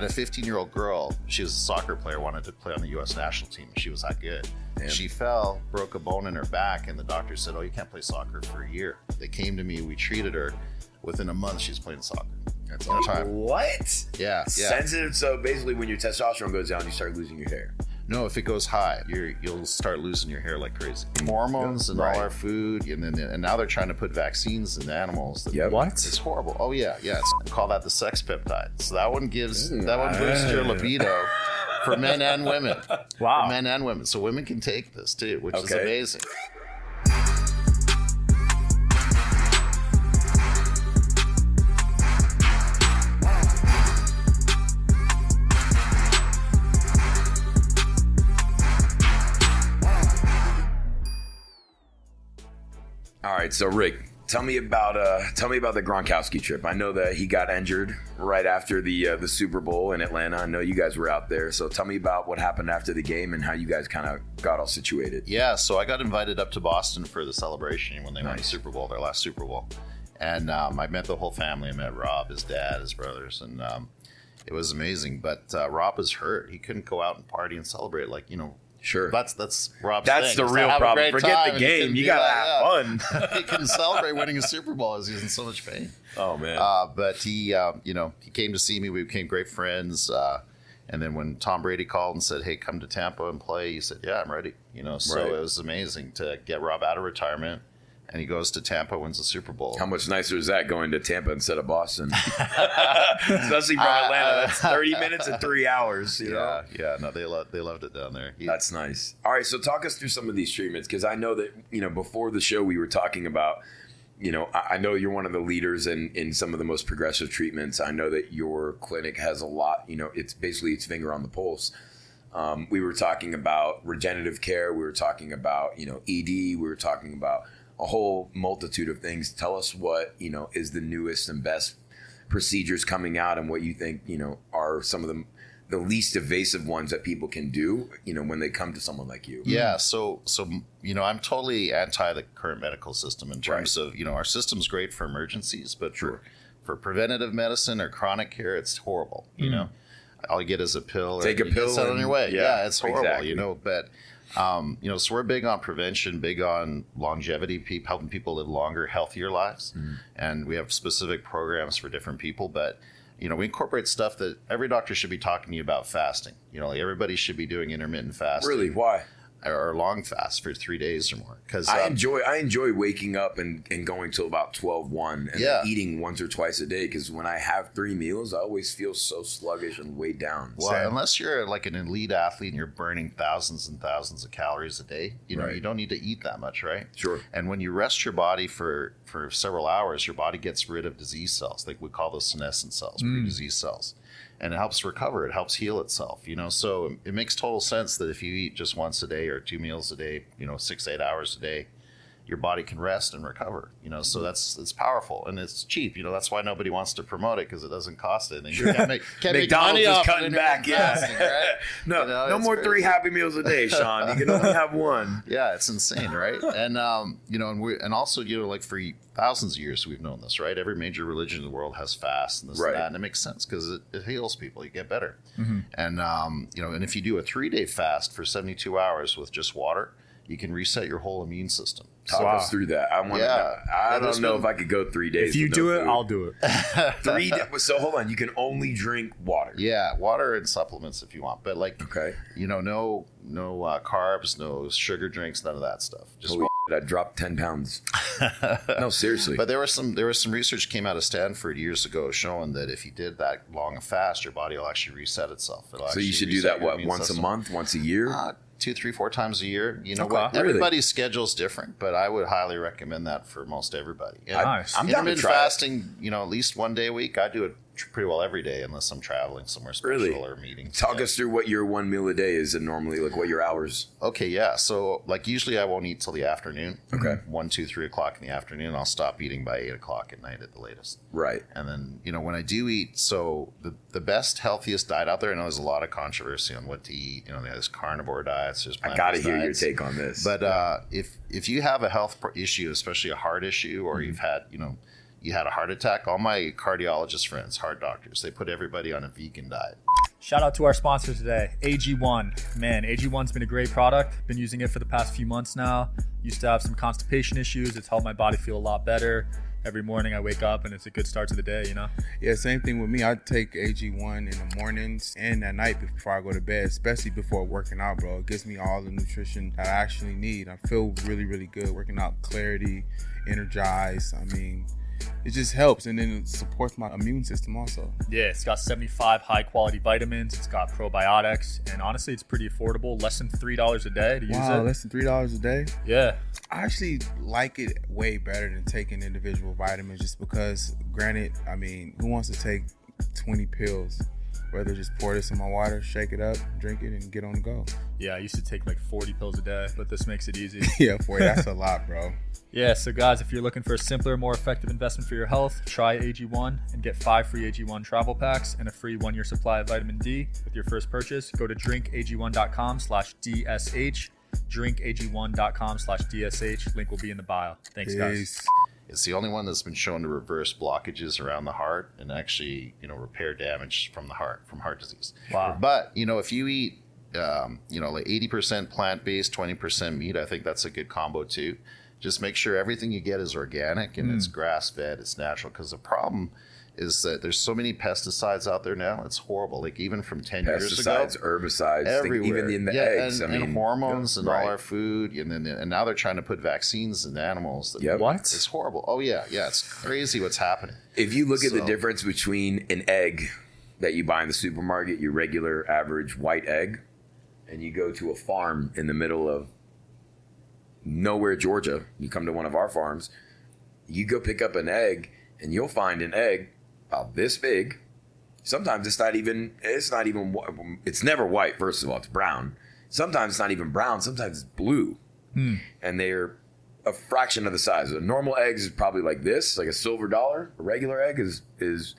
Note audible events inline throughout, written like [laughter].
had a 15 year old girl. She was a soccer player, wanted to play on the U.S. national team. She was that good. Damn. She fell, broke a bone in her back, and the doctor said, "Oh, you can't play soccer for a year." They came to me. We treated her. Within a month, she's playing soccer. That's all time. What? Yeah, yeah. Sensitive. So basically, when your testosterone goes down, you start losing your hair. No, if it goes high, you're, you'll start losing your hair like crazy. Hormones and Right. all our food, and then and now they're trying to put vaccines in animals. That Yep. What? It's horrible. Oh yeah, yeah. It's, call that the sex peptide. So that one gives that one boosts your libido for men and women. [laughs] Wow. For men and women. So women can take this too, which is amazing. All right, so Rick, tell me about uh, tell me about the Gronkowski trip. I know that he got injured right after the uh, the Super Bowl in Atlanta. I know you guys were out there, so tell me about what happened after the game and how you guys kind of got all situated. Yeah, so I got invited up to Boston for the celebration when they won the Super Bowl, their last Super Bowl, and um, I met the whole family. I met Rob, his dad, his brothers, and um, it was amazing. But uh, Rob was hurt; he couldn't go out and party and celebrate like you know. Sure. That's that's Rob's. That's thing, the real problem. Forget the game. You gotta have yeah. [laughs] he couldn't celebrate winning a Super Bowl as he was in so much pain. [laughs] oh man. Uh, but he, um, you know, he came to see me. We became great friends. Uh, and then when Tom Brady called and said, "Hey, come to Tampa and play," he said, "Yeah, I'm ready." You know, so Right. it was amazing to get Rob out of retirement, and he goes to Tampa, wins the Super Bowl. how much nicer is that going to Tampa instead of Boston? [laughs] Especially from Atlanta. That's 30 minutes and three hours. You know? yeah, yeah, no, they loved they loved it down there. He- That's nice. All right, so talk us through some of these treatments because I know that you know before the show we were talking about. You know, I I know you're one of the leaders in in some of the most progressive treatments. I know that your clinic has a lot. You know, it's basically its finger on the pulse. Um, we were talking about regenerative care. We were talking about you know ED. We were talking about a whole multitude of things. Tell us what you know is the newest and best procedures coming out, and what you think you know are some of the the least evasive ones that people can do. You know, when they come to someone like you. Yeah, so so you know, I'm totally anti the current medical system in terms of you know our system's great for emergencies, but Sure. for for preventative medicine or chronic care, it's horrible. You hmm. know, all you get is a pill. or Take a you get pill set on your way. yeah, Yeah, it's horrible. exactly. You know, but. Um, you know, so we're big on prevention, big on longevity, pe- helping people live longer, healthier lives, and we have specific programs for different people. But you know, we incorporate stuff that every doctor should be talking to you about fasting. You know, like everybody should be doing intermittent fasting Really? Why? Or long fast for three days or more. Because I um, enjoy I enjoy waking up and, and going till about 12, 1 and Yeah. eating once or twice a day because when I have three meals, I always feel so sluggish and weighed down. well, unless you're like an elite athlete and you're burning thousands and thousands of calories a day, you know, Right. you don't need to eat that much, right? Sure. And when you rest your body for for several hours, your body gets rid of disease cells. Like we call those senescent cells, mm. pre-disease cells. And it helps recover. It helps heal itself. You know, so it makes total sense that if you eat just once a day or two meals a day, you know, six eight hours a day, your body can rest and recover. You know, so that's it's powerful and it's cheap. You know, that's why nobody wants to promote it because it doesn't cost anything. You can't make, can't McDonald's is cutting back. Yeah. fasting, right? [laughs] no, You know, no more crazy. three Happy Meals a day, Sean. You can only have one. [laughs] Yeah, it's insane, right? [laughs] and um, you know, and we and also you know, like for thousands of years we've known this, right? Every major religion in the world has fast and this Right. and that, and it makes sense because it, it heals people. You get better, and um, you know, and if you do a three day fast for seventy two hours with just water, you can reset your whole immune system. Talk Wow. us through that. I want. Yeah. I Yeah, don't know been- if I could go three days. If you do no it, food. I'll do it. [laughs] three. da- so hold on. You can only drink water. Yeah, water and supplements if you want, but like Okay. you know, no no uh, carbs, no sugar drinks, none of that stuff. Just Holy shit, I dropped ten pounds. [laughs] no, seriously. But there was some there was some research came out of Stanford years ago showing that if you did that long a fast, your body will actually reset itself. It'll so you should do that what once system. a month, once a year. Uh, two, three, four times a year. You know Okay. what? Really? Schedule's different, but I would highly recommend that for most everybody. And Nice. I'm down to intermittent try it. fasting, you know, at least one day a week. I do it tr- pretty well every day, unless I'm traveling somewhere special Really? or meeting. Talk us through what your one meal a day is, and normally like what your hours. Okay, yeah. So, like, usually I won't eat till the afternoon. Okay. One, two, three o'clock in the afternoon. I'll stop eating by eight o'clock at night at the latest. Right. And then, you know, when I do eat, so the, the best, healthiest diet out there, I know there's a lot of controversy on what to eat. You know, there's carnivore diets, there's I got to plant-based hear your take on this. But uh, if if you have a health issue, especially a heart issue, or you've had, you know, you had a heart attack. All my cardiologist friends, heart doctors, they put everybody on a vegan diet. Shout out to our sponsor today, AG1. Man, AG1's been a great product. Been using it for the past few months now. Used to have some constipation issues. It's helped my body feel a lot better. Every morning I wake up and it's a good start to the day, you know? Yeah, same thing with me. I take AG1 in the mornings and at night before I go to bed, especially before working out, bro. It gives me all the nutrition that I actually need. I feel really, really good working out, clarity, energized. I mean, it just helps and then it supports my immune system also. Yeah, it's got 75 high quality vitamins, it's got probiotics, and honestly, it's pretty affordable. Less than $3 a day to use Wow, it. less than three dollars a day. Yeah. I actually like it way better than taking individual vitamins just because granted, I mean, who wants to take 20 pills? Rather just pour this in my water, shake it up, drink it, and get on the go. Yeah, I used to take like 40 pills a day, but this makes it easy. [laughs] Yeah, for you, that's a lot, bro. Yeah, so guys, if you're looking for a simpler, more effective investment for your health, try AG1 and get five free AG1 travel packs and a free one-year supply of vitamin D with your first purchase. Go to drinkag1.com slash DSH, drinkag1.com slash DSH. Link will be in the bio. Thanks, guys. It's the only one that's been shown to reverse blockages around the heart and actually, you know, repair damage from the heart from heart disease. Wow. But you know, if you eat, um, you know, like eighty percent plant based, twenty percent meat, I think that's a good combo too. Just make sure everything you get is organic and it's grass fed, it's natural. Because the problem is that there's so many pesticides out there now. It's horrible. Like even from ten years ago, Pesticides, herbicides, think everywhere, even in the yeah, eggs. and, I mean, and hormones and right. all our food, and then and now they're trying to put vaccines in animals. That Yep. What? It's horrible. Oh yeah, yeah, it's crazy what's happening. If you look at the difference between an egg that you buy in the supermarket, your regular average white egg, and you go to a farm in the middle of nowhere, Georgia, you come to one of our farms, you go pick up an egg, and you'll find an egg about this big. Sometimes it's not even. It's not even. It's never white. First of all, it's brown. Sometimes it's not even brown. Sometimes it's blue, hmm. and they're a fraction of the size. A normal egg is probably like this, like a silver dollar. A regular egg is is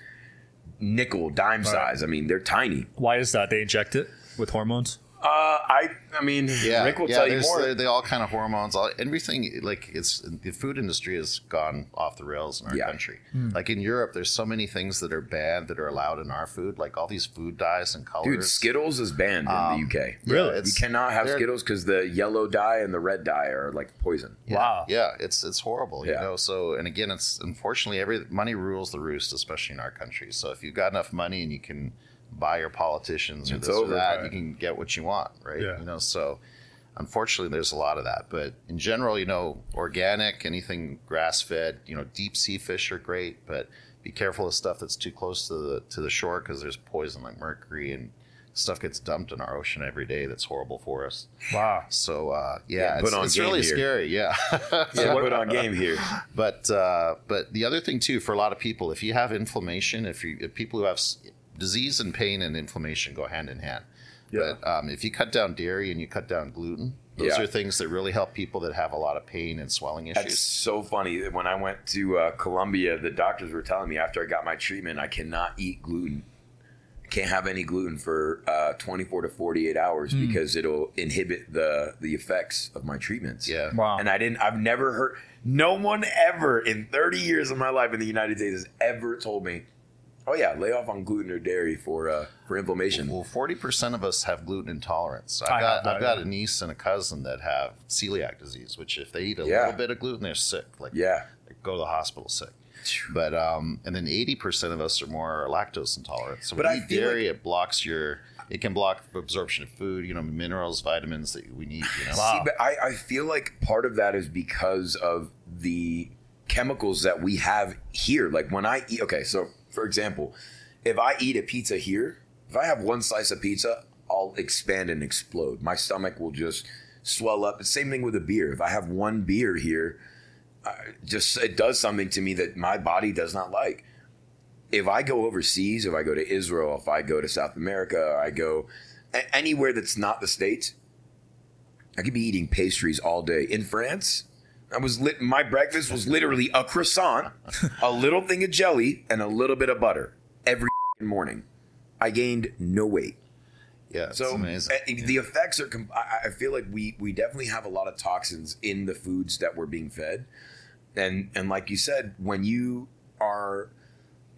nickel dime size. I mean, they're tiny. Why is that? They inject it with hormones? Uh, I I mean, Yeah, Rick will yeah, tell you more. They, they all kind of hormones. All, everything like it's the food industry has gone off the rails in our Yeah. country. Like in Europe, there's so many things that are banned that are allowed in our food, like all these food dyes and colors. Dude, Skittles is banned in Um, the UK. Really? it's- You cannot have Skittles because the yellow dye and the red dye are like poison. Yeah, Wow. Yeah, it's it's horrible, you know. So and again, it's unfortunately every money rules the roost, especially in our country. So if you've got enough money and you can buy your politicians or It's this over, or that, right. you can get what you want, right? Yeah. You know, so unfortunately there's a lot of that. But in general, you know, organic, anything grass fed, you know, deep sea fish are great, but be careful of stuff that's too close to the to the shore because there's poison like mercury and stuff gets dumped in our ocean every day that's horrible for us. Wow. So uh, Yeah, yeah, it's, it's really here. scary. Yeah. [laughs] Yeah, put on game here. But uh, but the other thing too for a lot of people, if you have inflammation, if you if people who have disease and pain and inflammation go hand in hand. Yeah. But um, if you cut down dairy and you cut down gluten, those Yeah. are things that really help people that have a lot of pain and swelling issues. That's so funny. When I went to uh, Colombia, the doctors were telling me after I got my treatment, I cannot eat gluten. I can't have any gluten for uh, 24 to 48 hours Hmm. because it'll inhibit the the effects of my treatments. yeah. Wow. And I didn't. I've never heard. No one ever in 30 years of my life in the United States has ever told me, "Oh yeah, lay off on gluten or dairy for uh, for inflammation." Well, forty percent of us have gluten intolerance. I I've got I've got a niece and a cousin that have celiac disease, which if they eat a Yeah. little bit of gluten, they're sick. Like yeah. they go to the hospital sick. But um, and then eighty percent of us are more lactose intolerant. So But when I eat feel dairy, it blocks your. It can block absorption of food, you know, minerals, vitamins that we need. You know, Wow. See, but I, I feel like part of that is because of the chemicals that we have here. Like when I eat, okay, so for example, if I eat a pizza here, if I have one slice of pizza, I'll expand and explode. My stomach will just swell up. The same thing with a beer. If I have one beer here, just it does something to me that my body does not like. If I go overseas, if I go to Israel, if I go to South America, I go anywhere that's not the states, I could be eating pastries all day. In France, I was lit. My breakfast was literally a croissant, a little thing of jelly, and a little bit of butter every morning. I gained no weight. yeah, So amazing. uh, the effects are. I, I feel like we we definitely have a lot of toxins in the foods that we're being fed, and and like you said, when you are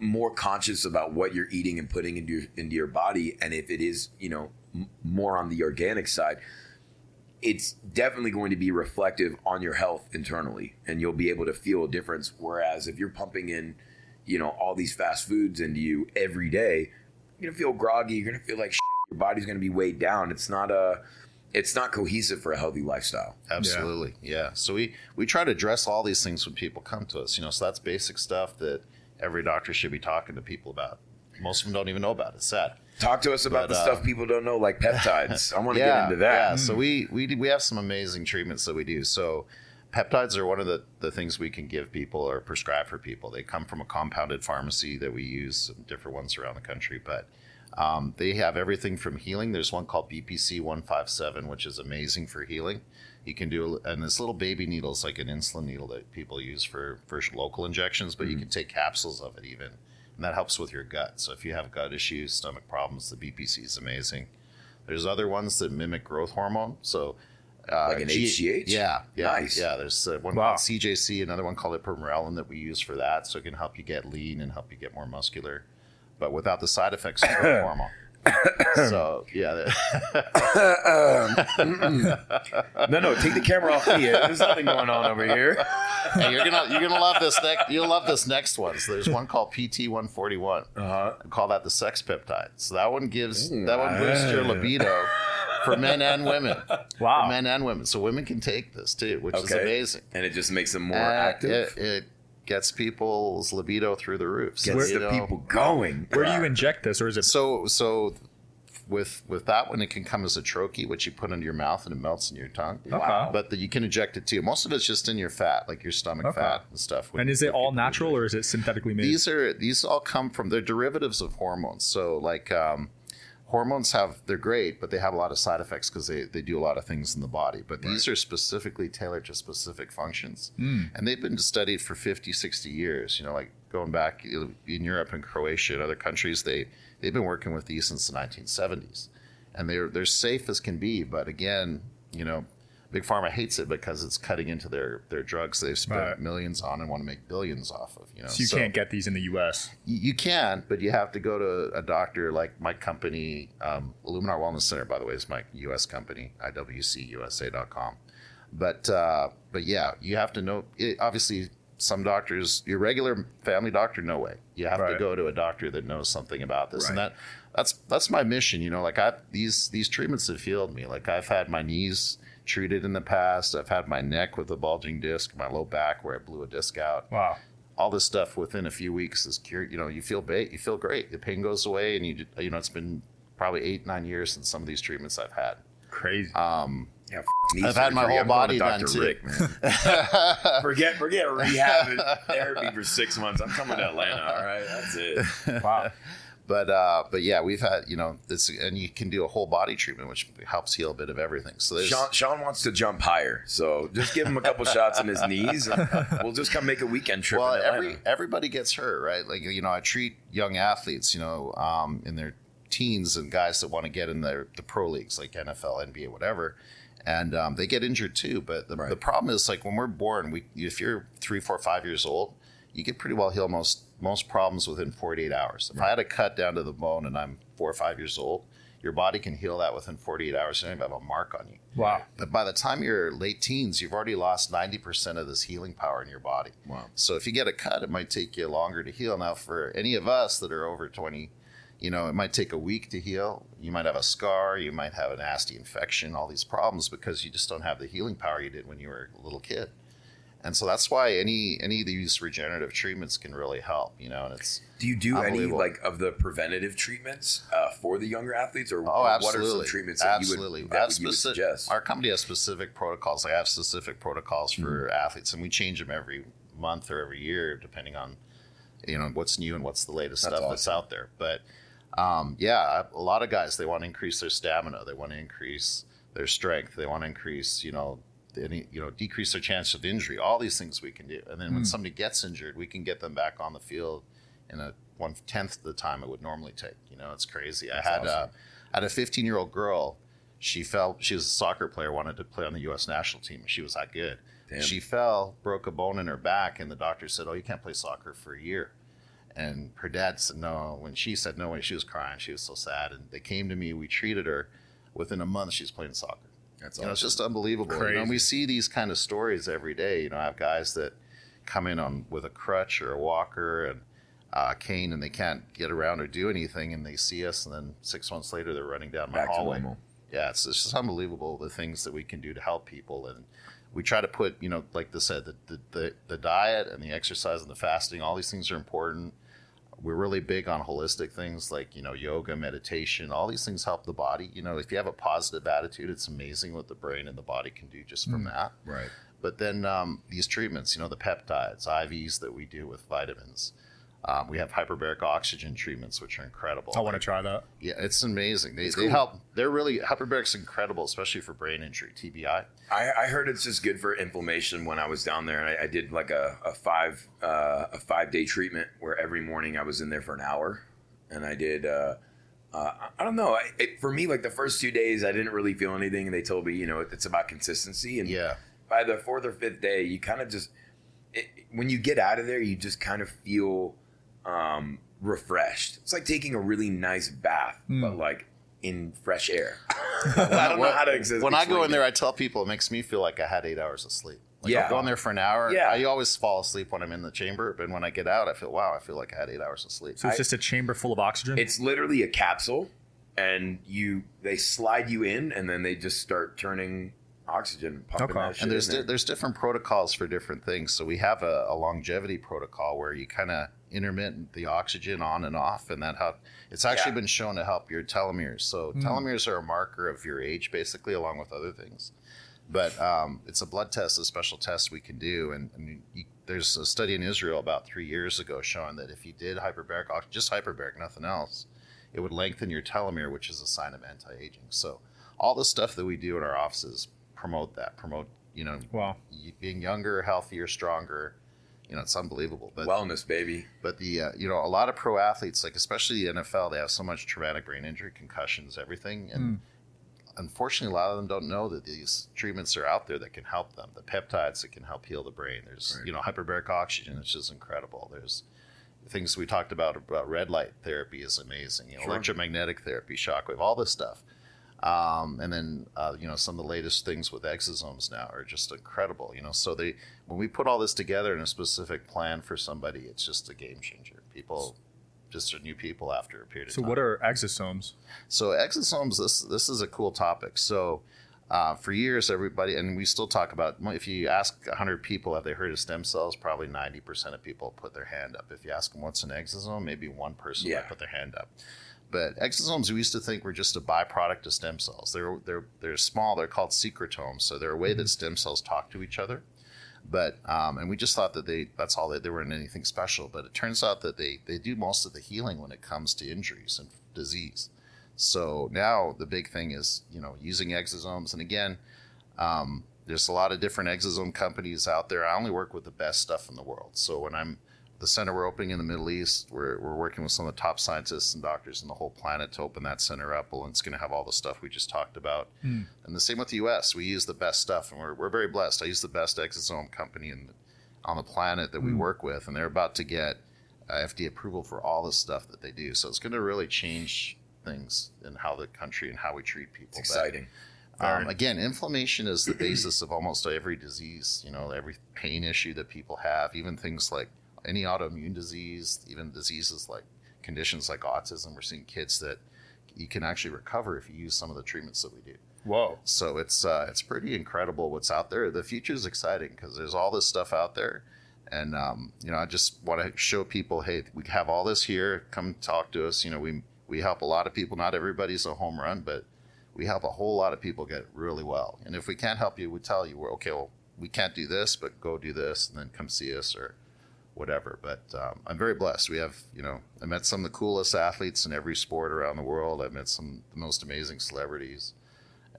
more conscious about what you're eating and putting into your, into your body, and if it is, you know, m- more on the organic side, it's definitely going to be reflective on your health internally, and you'll be able to feel a difference. Whereas if you're pumping in, you know, all these fast foods into you every day, you're gonna feel groggy. You're gonna feel like shit. your body's gonna be weighed down. It's not a, it's not cohesive for a healthy lifestyle. Absolutely, yeah. So we we try to address all these things when people come to us. You know, so that's basic stuff that every doctor should be talking to people about. Most of them don't even know about it. It's sad. Talk to us about But, the uh, stuff people don't know, like peptides. I want to yeah, get into that. Yeah. So we we do- we have some amazing treatments that we do. So peptides are one of the, the things we can give people or prescribe for people. They come from a compounded pharmacy that we use, some different ones around the country, but um, they have everything from healing. There's one called BPC 157, which is amazing for healing. You can do, and this little baby needle is like an insulin needle that people use for, for local injections, but you can take capsules of it even. And that helps with your gut. So if you have gut issues, stomach problems, the BPC is amazing. There's other ones that mimic growth hormone. So, uh, Like an HGH? Yeah, yeah, Nice. Yeah, there's uh, one Wow. called CJC, another one called Ipamorelin that we use for that, so it can help you get lean and help you get more muscular, but without the side effects of growth [coughs] hormone. so yeah, [laughs] [coughs] No, no, take the camera off me. There's nothing going on over here. [laughs] hey, you're gonna you're gonna love this next. You'll love this next one. So there's one called PT 141. Uh-huh. I call that the sex peptide. So that one gives that one boosts your libido for men and women. [laughs] Wow. For men and women. So women can take this too, which is amazing. And it just makes them more And active. It, it gets people's libido through the roof. So, Gets you the know, people going. Where do you inject this, or is it? So so with with that one, it can come as a troche, which you put into your mouth and it melts in your tongue. Okay. But the, you can inject it too. Most of it's just in your fat, like your stomach Okay. fat and stuff. And is it all natural, or is it synthetically made? These are these all come from they're derivatives of hormones. So like um, hormones have they're great, but they have a lot of side effects because they, they do a lot of things in the body. But these are specifically tailored to specific functions, hmm. and they've been studied for 50, 60 years. You know, like going back in Europe and Croatia and other countries, they they've been working with these since the 1970s, and they're they're safe as can be. But again, you know. Big Pharma hates it because it's cutting into their, their drugs they've spent Right. millions on and want to make billions off of. You know, so you can't get these in the U.S. you you can, but you have to go to a doctor like my company, um, Illuminar Wellness Center, by the way, is my U.S. company, IWCUSA.com. But uh, but yeah, you have to know. It, obviously, some doctors, your regular family doctor, no way. You have to go to a doctor that knows something about this, and that that's that's my mission. You know, like I these these treatments have healed me. Like I've had my knees treated in the past. I've had my neck with a bulging disc, my low back where I blew a disc out Wow. all this stuff within a few weeks is cured. You know, you feel ba- you feel great. The pain goes away, and you you know it's been probably eight nine years since some of these treatments I've had. Crazy. Um, Yeah, f- I've had my whole I'm body done, Dr. too. Rick, man. [laughs] forget, forget rehab and [laughs] therapy for six months. I'm coming to Atlanta. All right, that's it. [laughs] wow. But uh, but yeah, we've had you know this, and you can do a whole body treatment, which helps heal a bit of everything. So there's Sean, Sean wants to jump higher, so just give him a couple shots in his knees. And we'll just come make a weekend trip. well, every everybody gets hurt, right? Like you know, I treat young athletes, you know, um, in their teens and guys that want to get in their the pro leagues like NFL, NBA, whatever, and um, they get injured too. But the, Right. the problem is like when we're born, we if you're three, four, five years old, you get pretty well heal most most problems within 48 hours. If I had a cut down to the bone and I'm four or five years old, your body can heal that within 48 hours. You don't even have a mark on you. Wow. But by the time you're late teens, you've already lost 90% of this healing power in your body. Wow. So if you get a cut, it might take you longer to heal. Now, for any of us that are over 20, you know, it might take a week to heal. You might have a scar, you might have a nasty infection, all these problems because you just don't have the healing power you did when you were a little kid. And so that's why any any of these regenerative treatments can really help, you know, and it's Do you do any like of the preventative treatments uh, for the younger athletes, or Oh, what absolutely. are some treatments that absolutely. you would, that you would suggest? Our company has specific protocols. I have specific protocols for Mm-hmm. athletes, and we change them every month or every year, depending on you know what's new and what's the latest That's stuff that's out there. But um, yeah, a lot of guys they want to increase their stamina, they want to increase their strength, they want to increase you know any you know decrease their chance of injury. All these things we can do, and then Hmm. when somebody gets injured, we can get them back on the field in a one tenth of the time it would normally take. You know, it's crazy. I had uh, I had a 15 year old girl. She felt she was a soccer player, wanted to play on the U.S. national team. She was that good, Damn. She fell, broke a bone in her back, and the doctor said, "Oh, you can't play soccer for a year." And her dad said no. When she said no, when she was crying, she was so sad. And they came to me. We treated her. Within a month, she's playing soccer. That's You know, it's just unbelievable. You know, and we see these kind of stories every day. You know, I have guys that come in on with a crutch or a walker and uh, cane, and they can't get around or do anything, and they see us, and then six months later, they're running down my back hallway. normal. Yeah, it's, it's just unbelievable the things that we can do to help people, and we try to put, you know, like they said, the the, the, the diet and the exercise and the fasting, all these things are important. We're really big on holistic things like you know yoga, meditation. All these things help the body. You know, if you have a positive attitude, it's amazing what the brain and the body can do just from that. Right. But then um, these treatments, you know, the peptides, IVs that we do with vitamins. Um, we have hyperbaric oxygen treatments, which are incredible. I want to try that. Yeah, it's amazing. They, It's they cool. help. They're really hyperbaric's incredible, especially for brain injury, TBI. I, I heard it's just good for inflammation. When I was down there, and I, I did like a, a five uh, a five day treatment where every morning I was in there for an hour, and I did. Uh, uh, I don't know. I, it, for me, like the first two days, I didn't really feel anything, and they told me, you know, it's about consistency. And Yeah, by the fourth or fifth day, you kind of just it, when you get out of there, you just kind of feel um, refreshed. It's like taking a really nice bath, but like in fresh air. [laughs] I don't know how to exist. When I go explain in there. I tell people it makes me feel like I had eight hours of sleep. Like Yeah. I'll go in there for an hour. Yeah. I always fall asleep when I'm in the chamber, but when I get out, I feel wow, I feel like I had eight hours of sleep. So it's just a chamber full of oxygen. It's literally a capsule, and you they slide you in, and then they just start turning oxygen, pumping Okay. that shit and there's in there. di- there's different protocols for different things. So we have a, a longevity protocol where you kind of intermittent the oxygen on and off, and that help. It's actually Yeah. been shown to help your telomeres. So telomeres are a marker of your age, basically, along with other things. But um, it's a blood test, a special test we can do, and, and you, there's a study in Israel about three years ago showing that if you did hyperbaric, ox- just hyperbaric, nothing else, it would lengthen your telomere, which is a sign of anti-aging. So all the stuff that we do in our offices promote that, promote you know wow. being younger, healthier, stronger. You know, it's unbelievable. But wellness, baby. but the uh, you know a lot of pro athletes, like especially the NFL, they have so much traumatic brain injury, concussions, everything, and unfortunately, a lot of them don't know that these treatments are out there that can help them. The peptides that can help heal the brain. There's Right. you know hyperbaric oxygen, it's just incredible. There's things we talked about about red light therapy is amazing. You know, Sure. electromagnetic therapy, shockwave, all this stuff. Um, and then uh, you know some of the latest things with exosomes now are just incredible. You know, so they when we put all this together in a specific plan for somebody, it's just a game changer. People just are new people after a period of So time. what are exosomes? So exosomes, this this is a cool topic. So uh, for years, everybody, and we still talk about. If you ask 100 people, have they heard of stem cells? Probably 90% of people put their hand up. If you ask them what's an exosome, maybe one person Yeah. might put their hand up. But exosomes, we used to think were just a byproduct of stem cells. They're they're they're small. They're called secretomes. So they're a way that stem cells talk to each other. But um, and we just thought that they that's all they, they weren't anything special. But it turns out that they they do most of the healing when it comes to injuries and disease. So now the big thing is you know using exosomes. And again, um, there's a lot of different exosome companies out there. I only work with the best stuff in the world. So when I'm the center we're opening in the Middle East, we're, we're working with some of the top scientists and doctors in the whole planet to open that center up. Well, it's going to have all the stuff we just talked about. And the same with the U.S. We use the best stuff, and we're, we're very blessed. I use the best exosome company in, on the planet that we work with, and they're about to get uh, FDA approval for all the stuff that they do. So it's going to really change things in how the country and how we treat people. It's But, exciting. um, again, inflammation is the basis of almost every disease. You know, every pain issue that people have, even things like any autoimmune disease, even diseases like conditions like autism. We're seeing kids that you can actually recover if you use some of the treatments that we do. Whoa. So it's uh, it's pretty incredible what's out there. The future is exciting because there's all this stuff out there, and um, you know I just want to show people, hey, we have all this here. Come talk to us. You know, we we help a lot of people. Not everybody's a home run, but we help a whole lot of people get really well. And if we can't help you, we tell you, we're okay. Well, we can't do this, but go do this, and then come see us or whatever. But um, I'm very blessed. We have, you know, I met some of the coolest athletes in every sport around the world. I've met some of the most amazing celebrities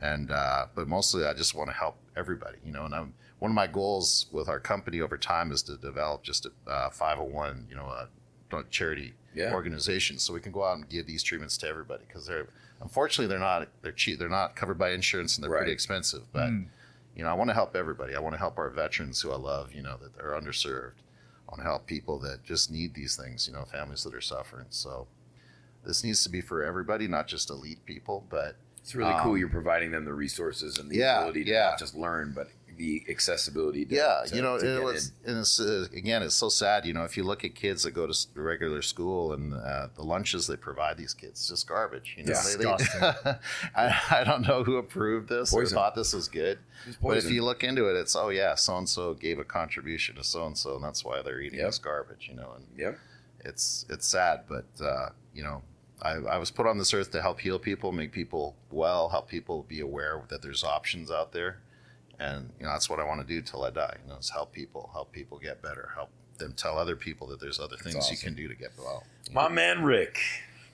and uh, but mostly I just want to help everybody, you know. And I'm one of my goals with our company over time is to develop just a uh, 501, you know, a a charity Yeah. organization, so we can go out and give these treatments to everybody because they're unfortunately they're not they're cheap they're not covered by insurance and they're Right. pretty expensive, but you know, I want to help everybody. I want to help our veterans who I love, you know, that are underserved. I want to help people that just need these things, you know, families that are suffering. So this needs to be for everybody, not just elite people, but It's really cool. Um, You're providing them the resources and the yeah, ability to yeah. not just learn, but the accessibility. To, yeah, to- you know, to it was, in. and it's uh, again, it's so sad. You know, if you look at kids that go to regular school and uh, the lunches they provide these kids, it's just garbage. You know, Yeah. They- they- Disgusting. [laughs] I, I don't know who approved this Poison. or thought this was good, It's but if you look into it, it's oh yeah, so and so gave a contribution to so and so, and that's why they're eating Yep. this garbage. You know, and Yep. it's it's sad, but uh, you know, I, I was put on this earth to help heal people, make people well, help people be aware that there's options out there, and you know that's what I want to do till I die. You know, is help people, help people get better, help them tell other people that there's other things you can do to get well. My man Rick.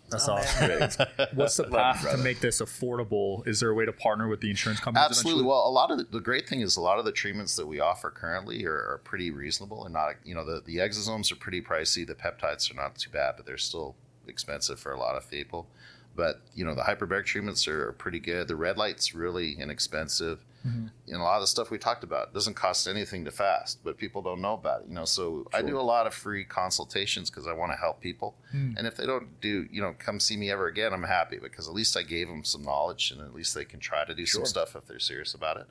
That's My awesome. Rick. [laughs] What's the Love path to make this affordable? Is there a way to partner with the insurance companies? Absolutely. eventually? Well, a lot of the, the great thing is a lot of the treatments that we offer currently are, are pretty reasonable and not, you know, the, the exosomes are pretty pricey. The peptides are not too bad, but they're still expensive for a lot of people. But, you know, the hyperbaric treatments are, are pretty good. The red light's really inexpensive. Mhm. And a lot of the stuff we talked about doesn't cost anything to fast, but people don't know about it, you know. So I do a lot of free consultations because I want to help people. Hmm. And if they don't do, you know, come see me ever again, I'm happy because at least I gave them some knowledge and at least they can try to do Sure. some stuff if they're serious about it.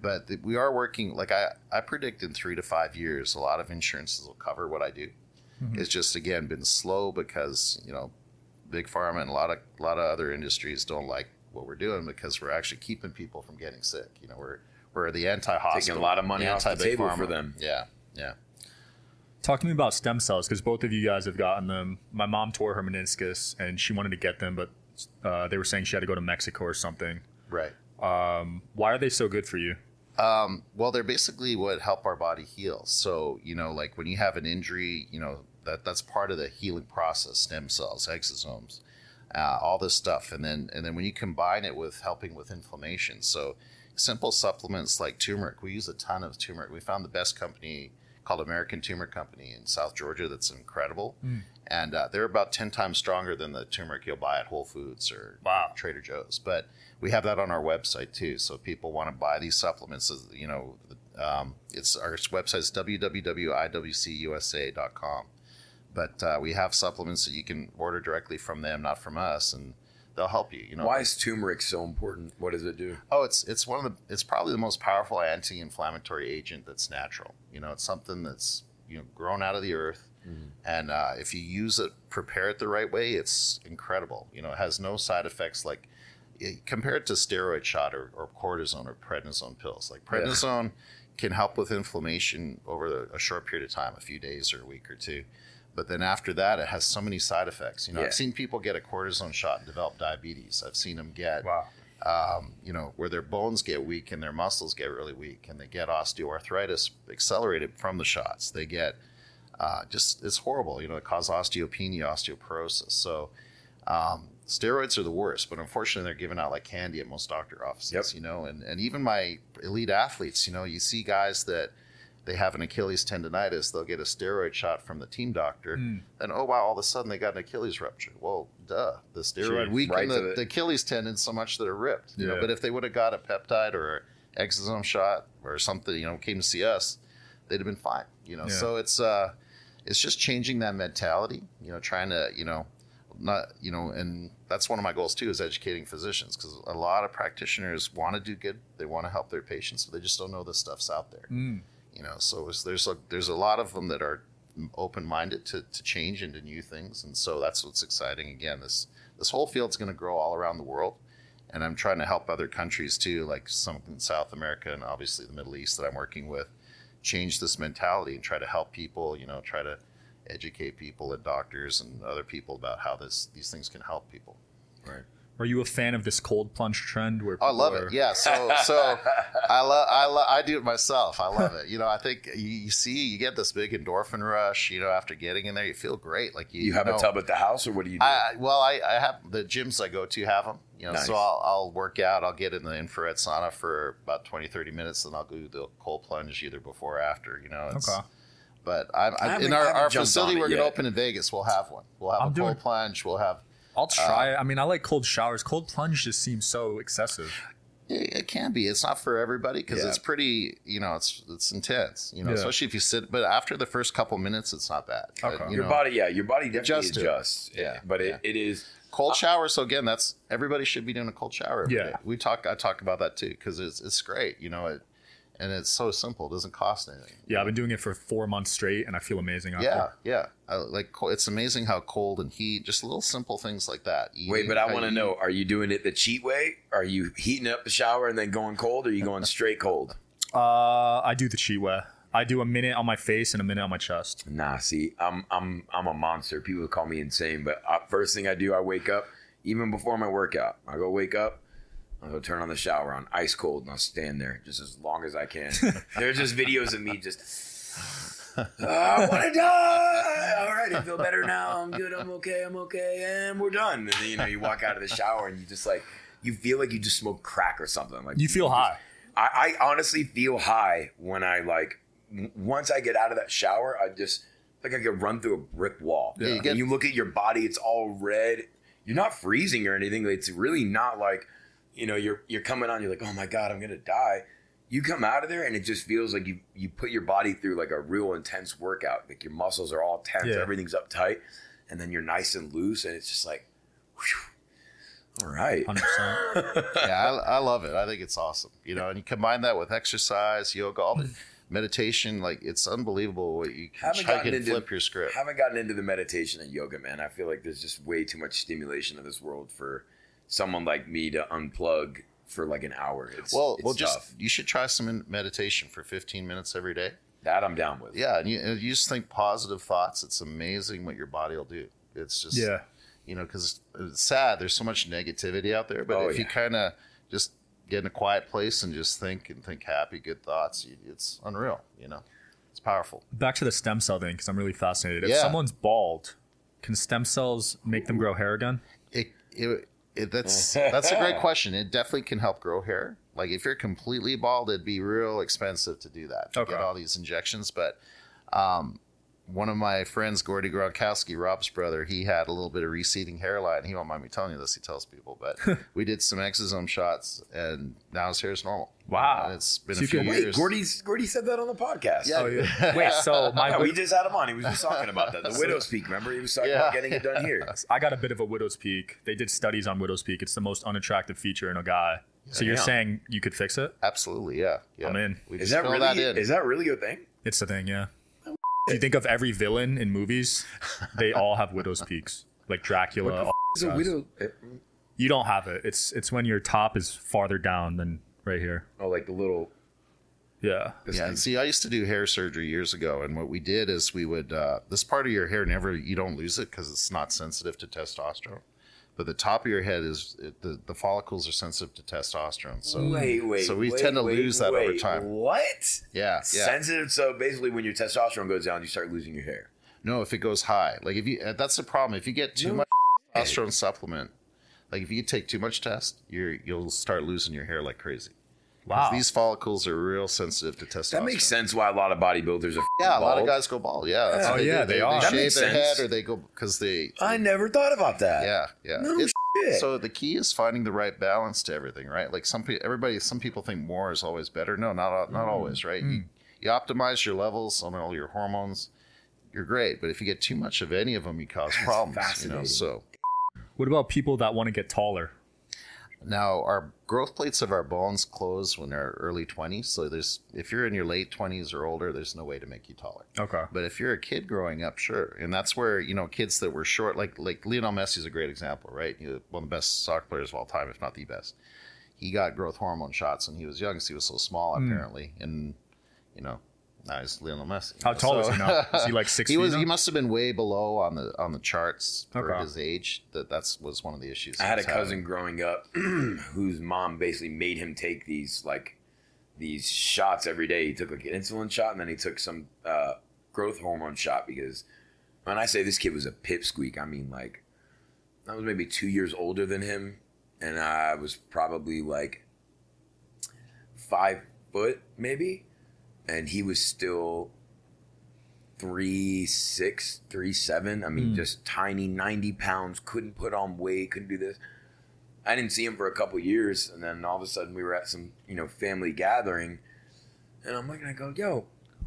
But the, we are working, like I, I predict in three to five years, a lot of insurances will cover what I do. Mhm. It's just, again, been slow because, you know, big pharma and a lot of, a lot of other industries don't like what we're doing because we're actually keeping people from getting sick. You know, we're, we're the anti-hospital. Taking a lot of money off the table pharma. for them. Yeah. Yeah. Talk to me about stem cells because both of you guys have gotten them. My mom tore her meniscus and she wanted to get them, but uh, they were saying she had to go to Mexico or something. Right. Um, why are they so good for you? Um, well, they're basically what help our body heal. So, you know, like when you have an injury, you know, that that's part of the healing process, stem cells, exosomes, uh, all this stuff. And then, and then when you combine it with helping with inflammation. So simple supplements like turmeric, we use a ton of turmeric. We found the best company called American Turmeric Company in South Georgia. That's incredible. Mm. And uh, they're about 10 times stronger than the turmeric you'll buy at Whole Foods or Wow. Trader Joe's. But we have that on our website too. So if people want to buy these supplements, you know, um, it's our website's www.iwcusa.com. But uh, we have supplements that you can order directly from them, not from us, and they'll help you. You know, Why is turmeric so important? What does it do? Oh, it's it's one of the it's probably the most powerful anti-inflammatory agent that's natural. You know, it's something that's you know grown out of the earth, and uh, if you use it, prepare it the right way, it's incredible. You know, it has no side effects like eh, compare it to steroid shot or, or cortisone or prednisone pills. Like Yeah. prednisone can help with inflammation over a short period of time, a few days or a week or two. But then after that, it has so many side effects. You know, Yeah. I've seen people get a cortisone shot and develop diabetes. I've seen them get Wow. um, you know, where their bones get weak and their muscles get really weak, and they get osteoarthritis accelerated from the shots. They get uh, just it's horrible. You know, it causes osteopenia, osteoporosis. So um, steroids are the worst, but unfortunately, they're given out like candy at most doctor offices. Yep. You know, and and even my elite athletes, you know, you see guys that they have an Achilles tendonitis, they'll get a steroid shot from the team doctor, Mm. and oh wow, all of a sudden they got an Achilles rupture. Well, duh, the steroid Gee, weakened right the, the- the Achilles tendon so much that it ripped. You know, but if they would have got a peptide or exosome shot or something, you know, came to see us, they'd have been fine. You know, Yeah. so it's uh, it's just changing that mentality. You know, trying to you know, not you know, and that's one of my goals too is educating physicians because a lot of practitioners want to do good, they want to help their patients, but they just don't know this stuff's out there Mm. You know so it's, there's a there's a lot of them that are open-minded to, to change into new things and so that's what's exciting again this this whole field's going to grow all around the world and i'm trying to help other countries too like some in south america and obviously the middle east that i'm working with change this mentality and try to help people you know try to educate people and doctors and other people about how this these things can help people Right. Are you a fan of this cold plunge trend? Where Oh, I love people it. Yeah. So, [laughs] so I love, I love, I do it myself. I love it. You know, I think you, you see, you get this big endorphin rush. You know, after getting in there, you feel great. Like you, You have know, a tub at the house, or what do you do? I, I- well, I, I have the gyms I go to have them. You know, Nice. so I'll, I'll work out. I'll get in the infrared sauna for about 20, 30 minutes, and I'll do the cold plunge either before or after. You know, it's, Okay. But I'm, I I, in our, our facility we're going to open in Vegas, we'll have one. We'll have I'm a doing- cold plunge. We'll have I'll try Uh, it. I mean, I like cold showers. Cold plunge just seems so excessive. It, it can be. It's not for everybody because Yeah. it's pretty. You know, it's it's intense. You know, Yeah. especially if you sit. But after the first couple minutes, it's not bad. But, you your know, body, yeah, your body definitely Adjust to it. adjusts. Yeah, but it, yeah. it is. cold shower. So again, that's everybody should be doing a cold shower. every Yeah. day. we talk. I talk about that too because it's it's great. You know it, and it's so simple. It doesn't cost anything. Yeah, I've been doing it for four months straight, and I feel amazing. After. Yeah, yeah. I, like it's amazing how cold and heat, just little simple things like that. Wait, but I want to know: Are you doing it the cheat way? Are you heating up the shower and then going cold? Or are you going [laughs] straight cold? Uh, I do the chi way. I do a minute on my face and a minute on my chest. Nah, see, I'm I'm I'm a monster. People call me insane, but uh, first thing I do, I wake up even before my workout. I go wake up. I go turn on the shower on ice cold, and I'll stand there just as long as I can. [laughs] There's just videos of me just. [laughs] "Ah, I want to die. All right, I feel better now. I'm good. I'm okay. I'm okay, and we're done. And then you know you walk out of the shower and you just like you feel like you just smoked crack or something. Like You feel high. I, I honestly feel high when I like w- once I get out of that shower, I just like I could run through a brick wall. Yeah, you and get- you look at your body; it's all red. You're not freezing or anything. It's really not like you know you're you're coming on. You're like, oh my god, I'm gonna die. You come out of there and it just feels like you you put your body through like a real intense workout. Like your muscles are all tense, Yeah. everything's uptight, and then you're nice and loose, and it's just like, whew, all right. 100%. [laughs] yeah, I, I love it. I think it's awesome. You know, and you combine that with exercise, yoga, all the mm. meditation. Like it's unbelievable what you can, Haven't gotten can into- flip your script. haven't gotten into the meditation and yoga, man. I feel like there's just way too much stimulation in this world for someone like me to unplug for like an hour. It's Well, it's well, just you should try some meditation for 15 minutes every day. that I'm down with. Yeah, and you, and you just think positive thoughts. It's amazing what your body will do. It's just yeah. you know, because it's sad. There's so much negativity out there, but Oh, if you kind of just get in a quiet place and just think and think happy, good thoughts, you, it's unreal. You know, it's powerful. Back to the stem cell thing because I'm really fascinated. If Yeah. someone's bald, can stem cells make them grow hair again? It, it, it that's [laughs] that's a great question. It definitely can help grow hair. Like if you're completely bald, it'd be real expensive to do that to Okay. get all these injections. But um, one of my friends, Gordy Gronkowski, Rob's brother, he had a little bit of receding hairline. He won't mind me telling you this. He tells people, but [laughs] we did some exosome shots, and now his hair is normal. Wow. And it's been So a few can- Wait, years. Gordy's Gordy said that on the podcast. Yeah. Oh, yeah. [laughs] Wait, so my Yeah, we just had him on. He was just talking about that. The [laughs] widow's peak. Remember, he was talking Yeah. about getting it done here. I got a bit of a widow's peak. They did studies on widow's peak. It's the most unattractive feature in a guy. So you're Yeah. saying you could fix it? Absolutely, yeah. yeah. I'm in. We Is just that really? that in. Is that really a thing? It's the thing, yeah. If you think of every villain in movies, they all have widow's [laughs] peaks. Like Dracula. all Is a widow? You don't have it. It's it's when your top is farther down than right here. Oh, like the little. Yeah. Yeah, thing. see, I used to do hair surgery years ago, and what we did is we would uh, this part of your hair never you don't lose it because it's not sensitive to testosterone, but the top of your head is it, the the follicles are sensitive to testosterone. So wait, wait. so we wait, tend to wait, lose that over time. What? yeah, yeah. Sensitive. So basically, when your testosterone goes down, you start losing your hair. No, if it goes high, like if you uh, that's the problem. If you get too No much testosterone supplement, like if you take too much test, you're you'll start losing your hair like crazy. 'Cause Wow. These follicles are real sensitive to testosterone. That makes sense. Why a lot of bodybuilders are. Yeah, a lot of guys go bald. Yeah. that's Yeah. Oh, they yeah, do. they they, are. They That shave their sense. head or they go because they. I never thought about that. Yeah, yeah. No It's- shit. so the key is finding the right balance to everything, right? Like some people, everybody, some people think more is always better. No, not al- Mm. not always, right? You, you optimize your levels on all your hormones, you're great. But if you get too much of any of them, you cause That's problems. You know, so What about people that want to get taller? Now our growth plates of our bones close when they're early 20s. So there's if you're in your late 20s or older, there's no way to make you taller. Okay. But if you're a kid growing up, sure, and that's where you know kids that were short, like like Lionel Messi is a great example, right? He's one of the best soccer players of all time, if not the best. He got growth hormone shots when he was young, because he was so small, Hmm. apparently, and you know now he's Lionel Messi. How tall So- is he now? Is he like [laughs] six he was. now? He must have been way below on the on the charts for Okay. his age. That that's was one of the issues. I had a was having. cousin growing up [clears throat] whose mom basically made him take these like these shots every day. He took like an insulin shot and then he took some uh, growth hormone shot because when I say this kid was a pipsqueak, I mean like I was maybe two years older than him, and I was probably like five foot maybe, and he was still three six, three seven. I mean, Mm. just tiny, ninety pounds. Couldn't put on weight. Couldn't do this. I didn't see him for a couple years, and then all of a sudden we were at some you know family gathering, and I'm looking, I go, yo,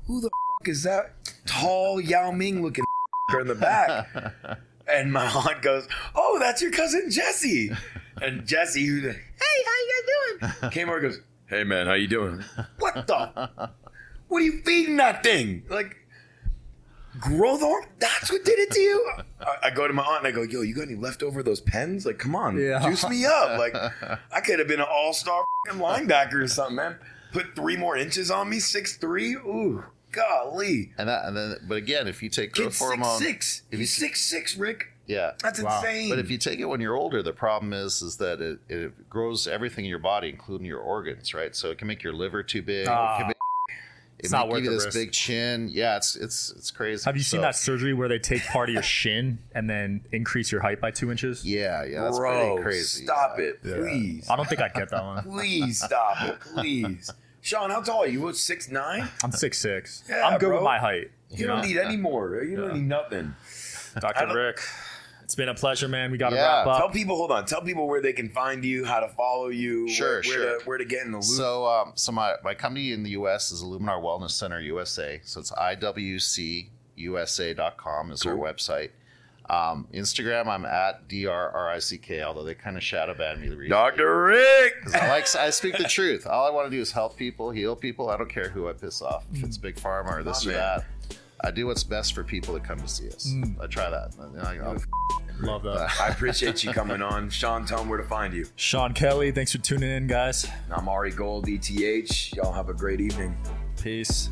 who the fuck is that tall Yao Ming looking in the back? [laughs] And my aunt goes, "Oh, that's your cousin Jesse." And Jesse, like, "Hey, how you guys doing?" [laughs] Came over, and goes, "Hey, man, how you doing?" [laughs] What the? What are you feeding that thing? Like growth hormone? That's what did it to you? [laughs] I, I go to my aunt and I go, "Yo, you got any leftover of those pens? Like, come on, Yeah. juice me up. [laughs] Like, I could have been an all-star fucking linebacker or something, man. Put three more inches on me, six three. Ooh, golly." And that, and then, but again, if you take growth Kid hormone, six six. if you- He's six six, Rick. yeah, That's Wow. insane. But if you take it when you're older, the problem is is that it, it grows everything in your body, including your organs, right? So it can make your liver too big. Ah. It can make, it It's may not worth give you the this risk. big chin. Yeah, it's it's it's crazy. Have you seen that surgery where they take part of your shin and then increase your height by two inches? Yeah, yeah, that's Bro, pretty crazy. stop it, Yeah. please. I don't think I'd get that one. Please stop it, please. Sean, how tall are you? What, six nine? I'm six six. Yeah, I'm good bro. with my height. You don't need any more. You don't Yeah. need nothing. Dr. Rick, it's been a pleasure, man. We got to Yeah. wrap up. Tell people, hold on. Tell people where they can find you, how to follow you, Sure, where, where sure. to where to get in the loop. So, um, so my, my company in the U.S. is Illuminar Wellness Center USA. So it's iwcusa.com is our website. Um, Instagram, I'm at drrick. Although they kind of shadow ban me. recently. Dr. Rick. I like I speak the truth. All I want to do is help people, heal people. I don't care who I piss off. If it's big pharma or this My or man. that. I do what's best for people that come to see us. Mm. I try that. You know, I- I'll- Love that. [laughs] I appreciate you coming on. Sean, tell them where to find you. Sean Kelly, thanks for tuning in, guys. I'm Ari Gold, ETH. Y'all have a great evening. Peace.